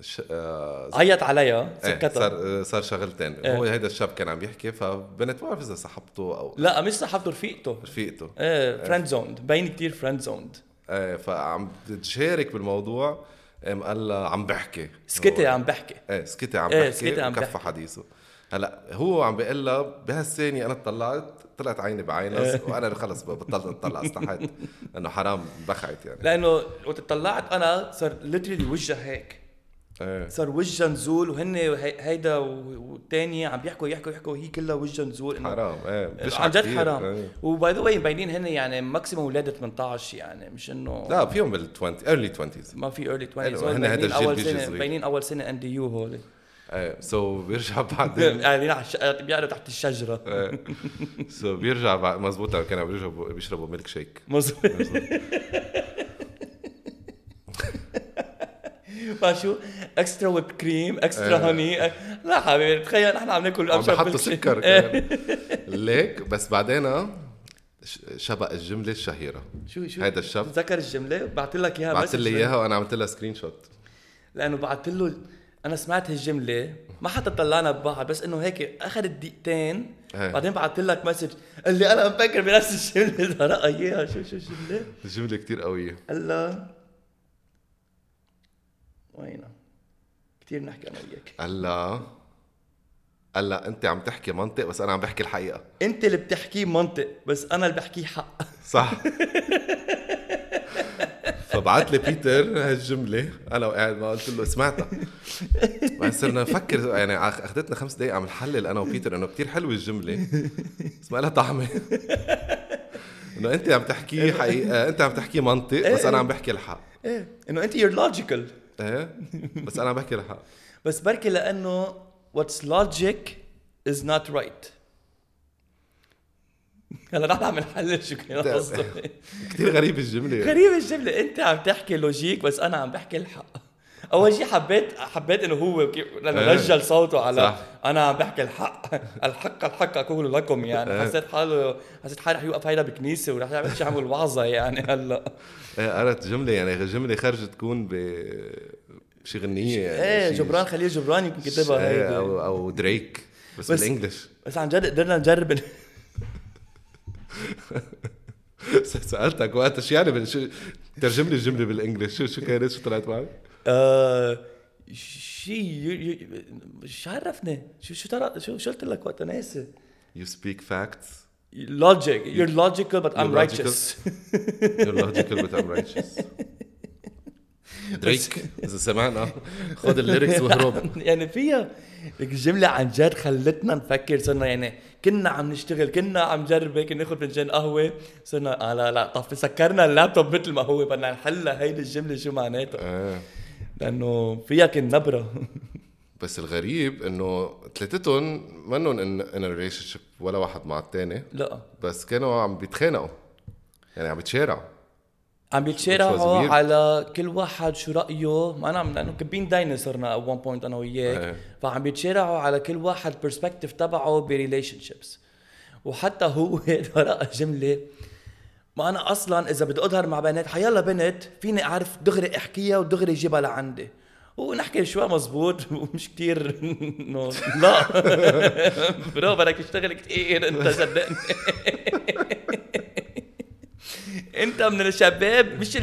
ش... آه...
عيط عليها
إيه
سكتها.
صار صار شغلتين.
إيه.
هو هيدا الشاب كان عم يحكي فبنت ما بعرف إذا صاحبته أو
لا مش صاحبته رفيقته.
رفيقته.
إيه friend zoned باين كتير friend zoned
إيه فعم تشارك بالموضوع قام قال لها عم بحكي.
سكتي عم بحكي.
إيه سكتي عم
إيه،
بحكي
سكتي عم
وكفى
بحكي.
حديثه. هلا هو عم بيقول لها بهالثانية أنا طلعت طلعت عيني بعينها وأنا خلص بطلت أطلع استحيت. لأنه حرام بخعها يعني.
لأنه وقت طلعت أنا صار literally وجهها هيك.
إيه.
صار وجهها نزول وهن هي- هيدا والثاني عم بيحكوا يحكوا يحكوا وهي كلها وجهها نزول
حرام إيه.
عن جد. حرام.
إيه.
و by the way مبينين هن يعني maximum ولادة 18 يعني مش إنه
لا فيهم بال 20 early 20s
ما في early 20
حلو،
هول
هن هيدا الجيل بيجي.
مبينين أول سنة NDU هول.
إيه so بيرجع [LAUGHS] بعدين. [LAUGHS]
قاعدين على الش- بيقعدوا تحت الشجرة. [LAUGHS]
إيه. so بيرجع بعد مزبوط كانوا بيشربوا بيشربوا ميلك شيك
مظبوط. فشو extra whipped cream
extra.
هوني لا حبيبي تخيل نحن عم ناكل
عم بحطوا. سكر
إيه.
ليك بس بعدين ش- شبق الجملة الشهيرة.
شو شو؟
هيدا الشاب
تذكر الجملة؟ بعت لك إياها
بعثت لي. إياها وأنا عملت لها screenshot
لأنه بعت له أنا سمعت هالجملة ما حتى طلعنا ببعض بس إنه هيك أخذت دقيقتين
إيه.
بعدين بعت لك message قال لي أنا مفكر بنفس الجملة زرقها اياها شو شو الجملة؟ [LAUGHS]
الجملة كتير
قوية. لأنه وينها كثير نحكي أنا وياك.
قال لها أنت عم تحكي منطق بس أنا عم بحكي الحقيقة.
أنت اللي بتحكيه منطق بس أنا اللي بحكيه حق.
صح. [LAUGHS] فبعت لي بيتر هالجملة. أنا وقاعد ما قلت له سمعتها. بعدين صرنا نفكر يعني أخذتنا خمس دقائق عم نحلل أنا وبيتر إنه كتير حلوة الجملة. بس ما لها طعمة. إنه أنت عم تحكي حقيقة أنت عم تحكي منطق بس أنا عم بحكي الحق.
إيه. إنه أنت you're logical
إيه. بس أنا عم بحكي الحق.
بس بركي لأنه what's logic is not right هلا نحن عم نحلل شو كان [LAUGHS]
كتير غريب الجملة.
غريبة الجملة. انت عم تحكي لوجيك بس أنا عم بحكي الحق. أول شيء حبيت حبيت إنه هو لأنه
إيه.
رجل صوته على
صح.
أنا عم بحكي الحق. الحق الحق أقول لكم يعني.
إيه.
حسيت حاله حسيت حالي رح يوقف هيدا بكنيسة ورح يعمل شيء عمل وعظة يعني هلأ.
إيه قرأت جملة يعني. جملة خرجت تكون ب بشي غنية يعني
إيه
شي-
جبران خليل جبران يمكن كتبها
إيه،
هيدي.
أو أو دريك بس,
بس-
بالإنجلش.
بس عن جد قدرنا نجرب [LAUGHS]
سالتك وقتها شو يعني بال- شو ترجم لي الجملة بالانجلش شو شو كانت؟ شو طلعت معك؟
آه شيء شو عرفني؟ شو شو شو شو قلت لك وقتها؟ ناسي.
You speak facts.
Logic. You're logical but I'm
You're logical.
righteous.
You're logical but I'm righteous. [LAUGHS] دريك إذا سمعنا خذ ال lyrics واهرب. [LAUGHS]
يعني فيها الجملة عن جد خلتنا نفكر صرنا يعني كنا عم نشتغل كنا عم نجرب هيك ناخذ فنجان قهوة. صرنا آه لا لا طب سكرنا اللابتوب مثل ما هو بدنا نحلها هيدي الجملة شو معناتها.
آه.
لأنه فيها كان نبرة. [LAUGHS]
بس الغريب إنه ثلاثتهم منهم in in relationship ولا واحد مع الثاني
لا.
بس كانوا عم بيتخانقوا. يعني عم بيتشارعوا.
عم بيتشارعوا. على كل واحد شو رأيه. ما أنا عم لأنه كبين صرنا at one point أنا وياك.
إيه.
فعم بيتشارعوا على كل واحد perspective تبعه ب relationships وحتى هو [LAUGHS] رأى جملة. ما أنا أصلا إذا بدي أظهر مع بنات حيلا بنت فيني أعرف دغري أحكيها ودغري جيبها لعندي. ونحكي شوي مزبوط [LAUGHS] ومش كتير لا. [LAUGHS] bro بدك تشتغل كتير أنت صدقني. انت من الشباب مش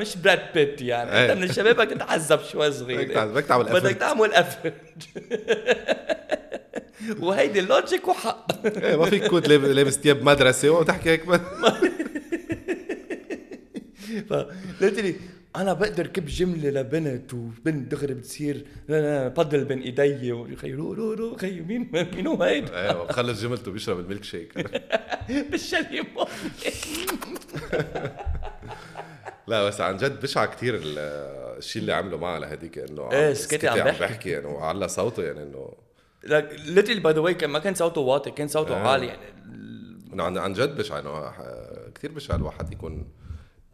مش براد بيت يعني. انت
إيه.
من الشباب بدك تتعذب شوي صغير.
بدك تعمل- بدك تعمل
بدك
effort.
تعمل [LAUGHS] effort وهيدي ال logic وحق.
إيه ما فيك تكون لاب- لابس ثياب مدرسة وتحكي هيك. [LAUGHS]
لي [LAUGHS] أنا بقدر كب جملة لبنت وبنت دغري بتصير لا لا بضل بين إيدي وخي رو رو رو خي مين مين هو هيدا
إيه وخلص جملته بيشرب الميلك شيك [LAUGHS]
بالشلي [LAUGHS]
لا بس عن جد بشع كثير الشيء اللي عمله معها لهديك إنه
إيه، سكتي عم بحكي.
يعني وعلى صوته يعني إنه
literally by the way ما كان صوته واطي كان صوته
آه.
عالي يعني
إنه عن عن جد بشع إنه كثير بشع الواحد يكون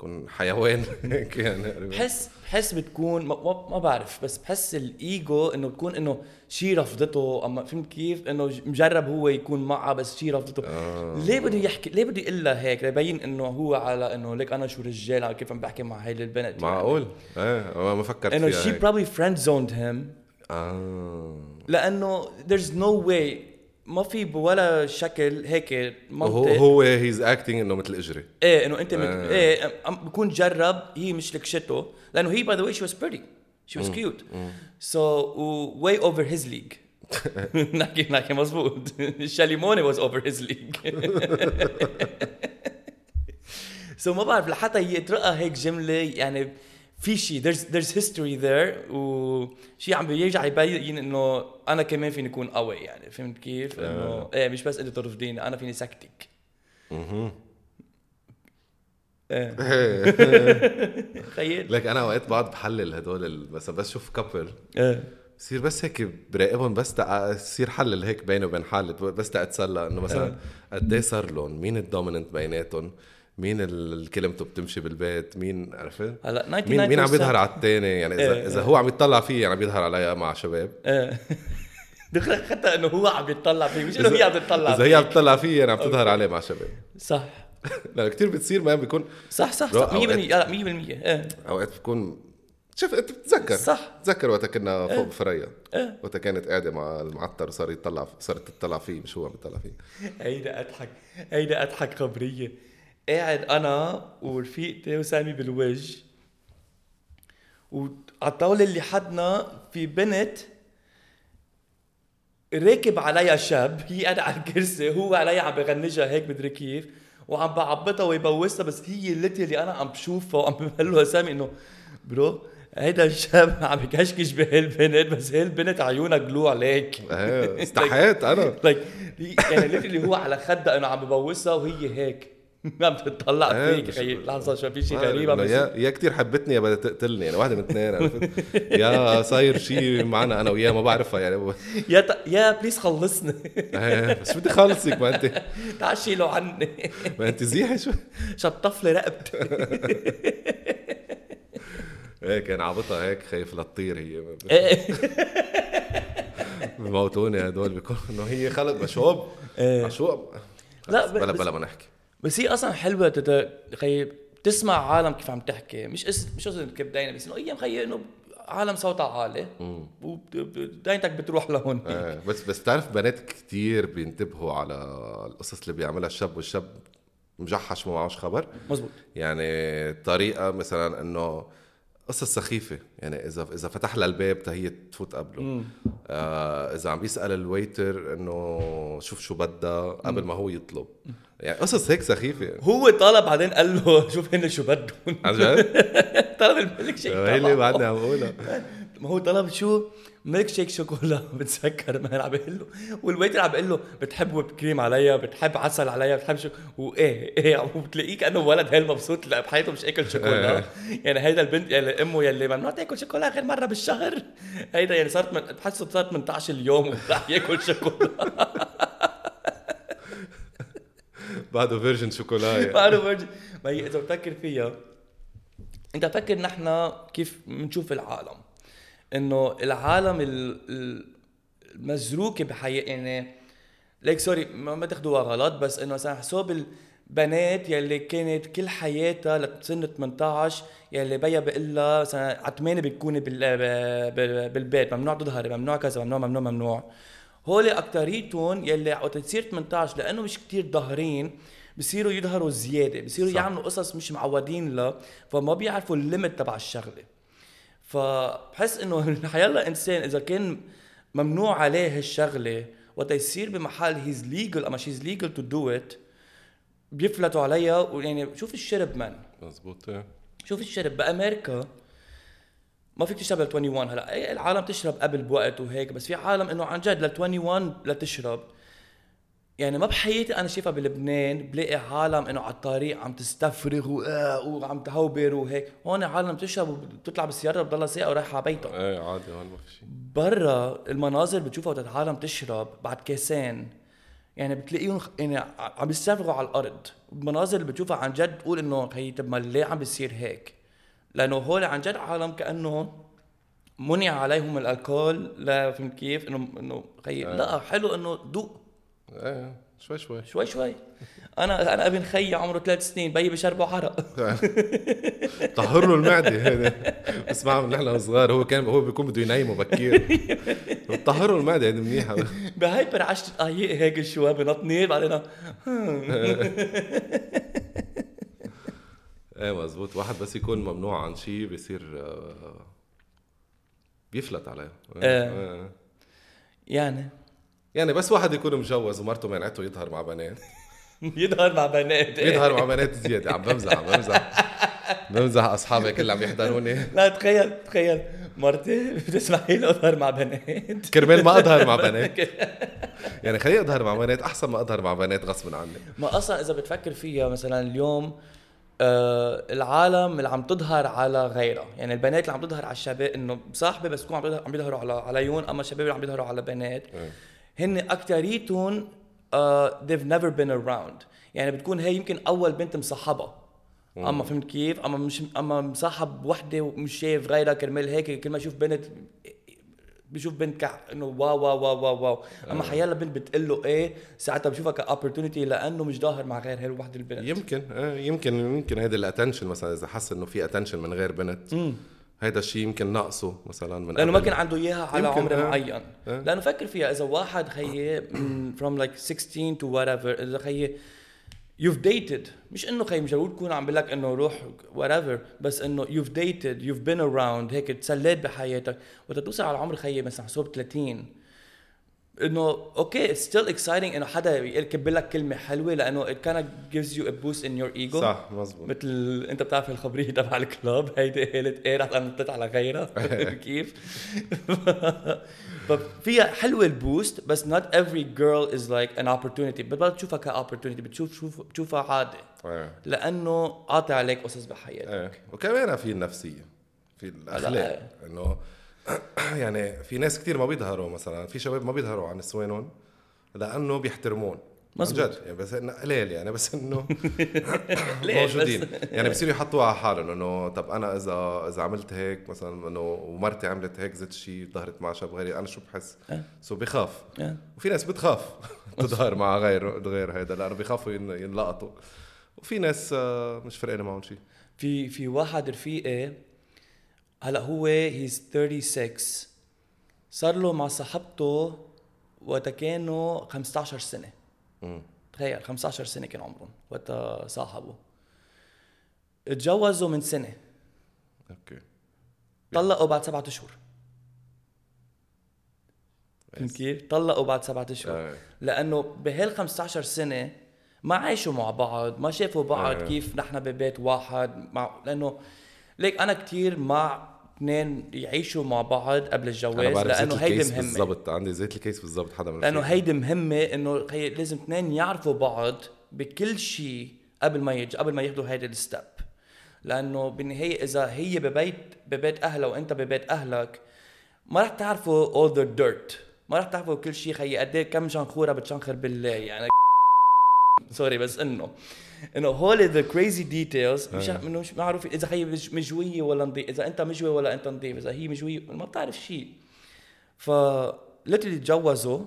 يكون حيوان. [LAUGHS] يعني
بحس بحس بتكون ما, ما, بعرف بس بحس الإيجو إنه بتكون إنه شي رفضته. أما فهمت كيف؟ إنه مجرب هو يكون معها بس شي رفضته.
آه.
ليه بده يحكي ليه بده يقول لها هيك؟ ليبين إنه هو على إنه ليك أنا شو رجال كيف عم بحكي مع هاي البنت؟
معقول؟ إيه ما فكرت إنه
شي probably friend zoned him.
آه.
لأنه there's no way ما في بولا شكل هيك
هو
منطق.
هو he's acting إنه مثل إجري.
إيه إنه أنت مت...
آه.
إيه بكون جرب هي مش لكشته لأنه هي by the way she was pretty she was cute so way over his league نحكي نحكي مزبوط شاليموني was over his league so ما بعرف لحتى يترقى هيك جملة يعني في شيء there's there's history there وشيء عم بيرجع يبين إنه أنا كمان فيني أكون قوي يعني. فهمت كيف؟ إنه إيه مش بس انت ترفضيني أنا فيني سكتك. إيه. [LAUGHS] تخيل.
لك أنا أوقات بقعد بحلل هدول مثلا بس شوف couple
إيه.
بصير بس هيك براقبهم بس تق... بصير حلل هيك بيني وبين حالي بس تاتسلى إنه مثلا قد إيه صار لهم مين ال dominant بيناتهم؟ مين ال- كلمته بتمشي بالبيت؟ مين عرفت؟
هلا 99%
مين مين عم بيظهر على الثاني يعني اذا
إيه،
إذا
إيه.
هو عم يطلع فيه يعني عم يظهر عليها مع شباب.
إيه. [LAUGHS] دغري حتى إنه هو عم يتطلع فيه. مش إنه هي عم تطلع
إذا هي عم تطلع فيه يعني عم تظهر عليه مع شباب.
صح. [LAUGHS]
لا كثير بتصير ما بيكون
صح صح صح. 100%
أوقات.
لا 100% إيه.
أوقات بتكون شوف أنت بتتذكر.
صح.
تذكر وقت كنا فوق بفريا
إيه.
وقت كانت قاعدة مع المعطر وصار يطلع صارت تطلع فيه مش هو عم يطلع فيه.
هيدا أضحك. هيدا أضحك خبرية. قاعد أنا ورفيقتي وسامي بالوجه. وعلى الطاولة اللي حدنا في بنت راكب عليها شاب هي قاعدة على الكرسي هو عليها عم بغنجها هيك مدري كيف وعم بعبطها ويبوسها بس هي اللي اللي أنا عم بشوفها وعم بقول له سامي إنه برو هيدا الشاب [LAUGHS] عم بكشكش بهالبنت بس هالبنت عيونها جلو عليك.
إيه [LAUGHS] استحيت
أنا. يعني اللي هو على خدها إنه عم ببوسها وهي هيك. [LAUGHS] عم تطلع
إيه،
فيك خيي لحظه شو في شيء غريب عم
يا يا كثير حبتني يا بدها تقتلني يعني واحدة من اثنين عرفت؟ [LAUGHS] يا صاير شيء معنا أنا وياه ما بعرفها يعني.
يا ت... يا please خلصني.
إيه، بس بدي خلصك ما انت [LAUGHS]
تعال شيله عني.
ما أنت زيحة شو؟
شطف لي رقبتي.
إيه كان عابطها هيك خايف لا تطير هي.
إيه.
بموتوني هدول بيكون إنه هي خلق مشوب. مشوب
لا،
لا بلا بلا ما نحكي.
بس هي أصلا حلوة تت... خيي تسمع عالم كيف عم تحكي. مش اس... مش قصدي انك داينة بس إنه أيام خيي إنه عالم صوتها عالي. وداينتك بتروح لهون.
آه، بس بس بتعرف بنات كتير بينتبهوا على القصص اللي بيعملها الشاب والشاب مجحش ما معوش خبر.
مزبوط
يعني طريقة مثلا إنه قصص سخيفة. يعني إذا إذا فتح لها الباب هي تفوت قبله. آه إذا عم بيسأل الويتر إنه شوف شو بدها قبل ما هو يطلب. يعني قصص هيك سخيفة. يعني
هو طلب بعدين قال له [LAUGHS] شوف هن شو بدهم.
عن جد؟ [LAUGHS]
طلب الميلك شيك
هي اللي. بعدني عم بقولها.
ما هو طلب شو؟ ميلك شيك شوكولا [LAUGHS] بتذكر ما عم بقول له. وال waiter عم بقول له بتحب whipped cream عليا؟ بتحب عسل عليا؟ بتحب شو؟ وإيه إيه وبتلاقيه كأنه ولد هيل مبسوط لا بحياته مش أكل شوكولا. يعني هيدا البنت يعني امه يلي ممنوع تاكل شوكولا غير مرة بالشهر. هيدا يعني صارت من بحسه صارت 18 اليوم ورح ياكل شوكولا.
بعده virgin شوكولا
أنا [LAUGHS] برج- ما هي إذا بتفكر فيها أنت فكر نحن كيف بنشوف العالم. إنه العالم ال- ال- المزروكه بحياة يعني ليك سوري ما تاخدوها غلط بس إنه مثلا حساب البنات يلي كانت كل حياتها لسن 18 يلي بيا بقول لها مثلا على 8 بتكوني بالبيت ممنوع تظهري ممنوع كذا ممنوع ممنوع ممنوع. هول اكتريتهم يلي وقت تصير 18 لأنه مش كتير ظاهرين بصيروا يظهروا زيادة بصيروا
صح.
يعملوا قصص مش معودين لها فما بيعرفوا ال limit تبع الشغلة فبحس إنه [LAUGHS] حيلا إنسان إذا كان ممنوع عليه هالشغلة وقت يصير بمحل he's legal أما she's legal to do it بيفلتوا عليها ويعني شوف الشرب man
مزبوط.
شوف الشرب بأمريكا ما فيك تشرب لل 21 هلا. أي العالم تشرب قبل بوقت وهيك بس في عالم إنه عن جد لل 21 لتشرب. يعني ما بحياتي أنا شايفها بلبنان بلاقي عالم إنه على الطريق عم تستفرغ وآه وعم تهوبر وهيك. هون عالم بتشرب وبتطلع بالسيارة بتضلها ساعه ورايحة على بيتها.
إيه عادي هون ما في شيء.
برا المناظر بتشوفها وقت العالم تشرب بعد كاسين. يعني بتلاقيهم يعني عم يستفرغوا على الأرض. المناظر اللي بتشوفها عن جد تقول إنه هي طب ما ليه عم بيصير هيك؟ لأنه هول عن جد عالم كانه منع عليهم الألكول. لا فهمت كيف؟ انه إنه خي لا حلو إنه دوق
إيه شوي شوي.
شوي شوي. أنا أنا ابن خيي عمره ثلاث سنين بيي بشربه عرق [LAUGHS]
طهر له المعدة هيدا بسمعها من نحن صغار هو كان هو بيكون بده ينيمه بكير طهر له المعدة هيدي منيحة. [LAUGHS]
ب hyper عشت دقايق هيك شوي بنطني بعدين [LAUGHS]
إيه مزبوط واحد بس يكون ممنوع عن شيء بيصير آه، بيفلت عليه.
إيه.
إيه.
يعني؟
يعني بس واحد يكون مجوز ومرته منعته يظهر مع بنات. [LAUGHS]
يظهر مع بنات.
يظهر مع بنات زيادة. عم بمزح عم بمزح. بمزح أصحابي كلهم عم يحضروني.
لا تخيل تخيل. مرتي بتسمحي لي أظهر مع بنات.
كرمال ما أظهر مع [LAUGHS] بنات. يعني خليني أظهر مع بنات أحسن ما أظهر مع بنات غصب عني.
ما أصلا إذا بتفكر فيها مثلا اليوم العالم اللي عم تظهر على غيرها. يعني البنات اللي عم تظهر على الشباب إنه صاحبة بس يكونوا عم عم يظهروا على عليهم أما الشباب اللي عم يظهروا على بنات
إيه.
هن أكتريتهم uh, they've never been around. يعني بتكون هي يمكن أول بنت مصاحبها أما فهمت كيف؟ أما مش أما مصاحب وحدة ومش شايف غيرها كرمال هيك كل ما يشوف بنت بشوف بنت كع إنه wow wow wow wow wow أما حيلا بنت بتقول له إيه ساعتها بشوفها ك opportunity لأنه مش ظاهر مع غير هي الوحده البنت
يمكن إيه، يمكن يمكن هيدا ال attention مثلا إذا حس إنه في attention من غير بنت هيدا الشيء يمكن ناقصه مثلا من
لأنه ما. كان عنده إياها على عمر
آه.
معين
آه.
لأنه فكر فيها إذا واحد خيي [COUGHS] from like 16 to whatever إذا خيي you've dated. مش إنه خي مش ضروري تكون عم بقول لك إنه روح whatever بس إنه you've dated you've been around هيك تسليت بحياتك. وقت توصل على عمر خيي مثلا حسب 30 إنه أوكي still exciting إنه حدا يكب لك كلمة حلوة لأنه kind of gives you a boost in your ego.
صح مزبوط
مثل أنت بتعرف الخبرية تبع الكلاب هيدي قالت إيه رح نطت على غيرها. [LAUGHS] كيف؟ ففيها حلوة ال post بس not every girl is like an opportunity. بتبطل تشوفها ك opportunity بتشوف شوف بتشوفها عادي
إيه.
لأنه قاطع عليك قصص بحياتك.
إيه. وكمان في النفسية في الأخلاق. إنه [CLEARS THROAT] يعني في ناس كتير ما بيظهروا مثلا في شباب ما بيظهروا عن نسوانهم لأنه بيحترمون
مزبوط.
جد يعني بس إنه قليل يعني بس
إنه؟ [LAUGHS]
موجودين يعني بصيروا يحطوها على حالهم إنه طب أنا إذا إذا عملت هيك مثلا إنه ومرتي عملت هيك زدت شيء ظهرت مع شاب غيري أنا شو بحس
أه.
so بخاف
أه.
وفي ناس بتخاف [LAUGHS] تظهر مع غير غير هيدا لأنه بيخافوا ين- ينلقطوا وفي ناس آه، مش فرقانه معهم شيء
في في واحد رفيقي هلا هو هيز 36 صار له مع صاحبته وقت كانوا 15 سنة
مم.
تخيل 15 سنة كان عمرهم وقت صاحبوا اتجوزوا من سنة
أوكي
طلقوا بعد سبعة أشهر فهمت كيف؟ طلقوا بعد سبعة أشهر
آه.
لأنه بهال 15 سنة ما عاشوا مع بعض ما شافوا بعض
آه.
كيف نحن ببيت واحد مع لأنه ليك أنا كتير مع اثنين يعيشوا مع بعض قبل الجواز
لأنه
هيدي مهمة.
بالضبط. عندي زيت ال case بالضبط حدا من لأنه.
هيدي مهمة إنه لازم اثنين يعرفوا بعض بكل شيء قبل ما يج... قبل ما ياخذوا هيدي ال step لأنه بالنهاية إذا هي ببيت ببيت أهلها وأنت ببيت أهلك ما رح تعرفوا all the dirt. ما رح تعرفوا كل شيء خيي قد إيه كم شنخوره بتشنخر بالله يعني. [LAUGHS] sorry بس إنه. إنه هول the crazy details مش إنه مش معروف إذا مش- مجويه ولا نظيف إذا أنت مجوي ولا أنت نظيف إذا هي مجويه ما بتعرف شيء ف literally تجوزوا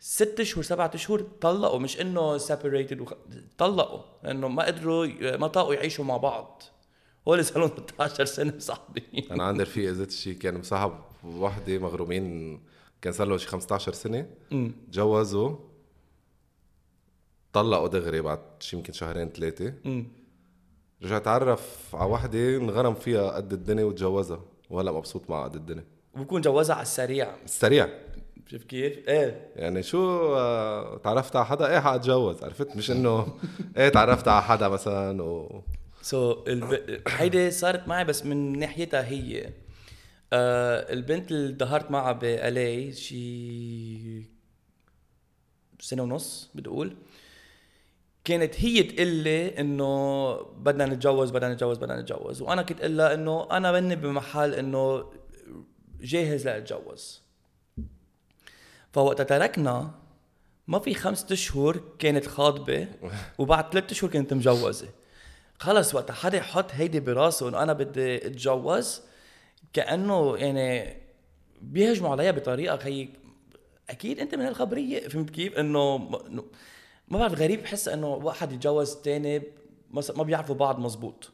ست شهور سبعة اشهر طلقوا مش إنه separated وخ... طلقوا لأنه ما قدروا ما طاقوا يعيشوا مع بعض. هول صار لهم 13 سنة صاحبين [LAUGHS]
أنا عندي رفيق زيت الشيء كان مصاحب وحدة مغرومين كان صار له شي 15
سنة.
تجوزوا طلقوا دغري بعد شي يمكن شهرين
ثلاثة.
رجع تعرف على وحدة انغرم فيها قد الدنيا وتجوزها وهلا مبسوط معها قد الدنيا.
وبكون جوزها على السريع.
سريع
شوف كيف؟ إيه.
يعني شو آه، تعرفت على حدا؟ إيه حأتجوز. عرفت؟ مش إنه [LAUGHS] إيه تعرفت على حدا مثلا و
سو so, الب... هيدي صارت معي بس من ناحيتها هي. آه البنت اللي ظهرت معها بالي شي سنة ونص بدي أقول كانت هي تقول لي إنه بدنا نتجوز بدنا نتجوز بدنا نتجوز. وأنا كنت أقول لها إنه أنا مني بمحل إنه جاهز لأتجوز. فوقت تركنا. ما في خمسة اشهر كانت خاطبة. [LAUGHS] وبعد ثلاثة اشهر كانت مجوزة. خلص وقت حدا يحط هيدي براسه إنه أنا بدي أتجوز. كأنه يعني بيهجموا عليها بطريقة هي أكيد أنت من هالخبريه فهمت كيف؟ إنه ما بعرف غريب بحس إنه واحد يتجوز تاني ما بيعرفوا بعض مزبوط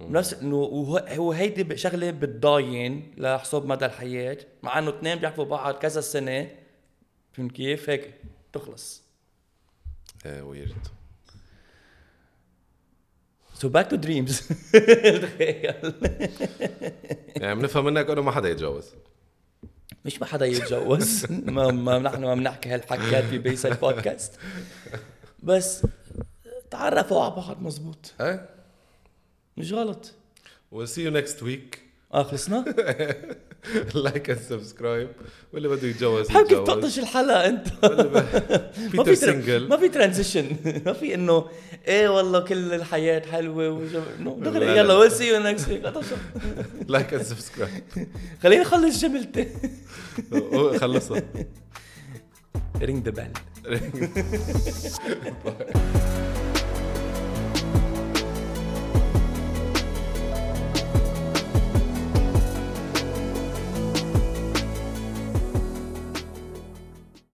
نفس إنه هو هيدي شغلة بتضاين لحساب مدى الحياة مع إنه اثنين بيعرفوا بعض كذا سنة فهمت كيف؟ هيك تخلص.
إيه weird
so back to dreams
تخيل. يعني بنفهم منك إنه ما حدا يتجوز.
مش ما حدا يتجوز. [LAUGHS] ما, ما نحن ما بنحكي هالحكيات ببيس البودكاست. بس تعرفوا على بعض مزبوط.
إيه؟
مش غلط.
See you next week.
آه خلصنا؟ [LAUGHS]
like and subscribe واللي بده يتجوز
حاول كيف تقطش الحلقة أنت؟
بيتر [LAUGHS] single
ما في transition [LAUGHS] ما في إنه إيه والله كل الحياة حلوة دغري يلا we'll see you next week
like and subscribe
خليني أخلص جملتي.
خلصها.
ring the bell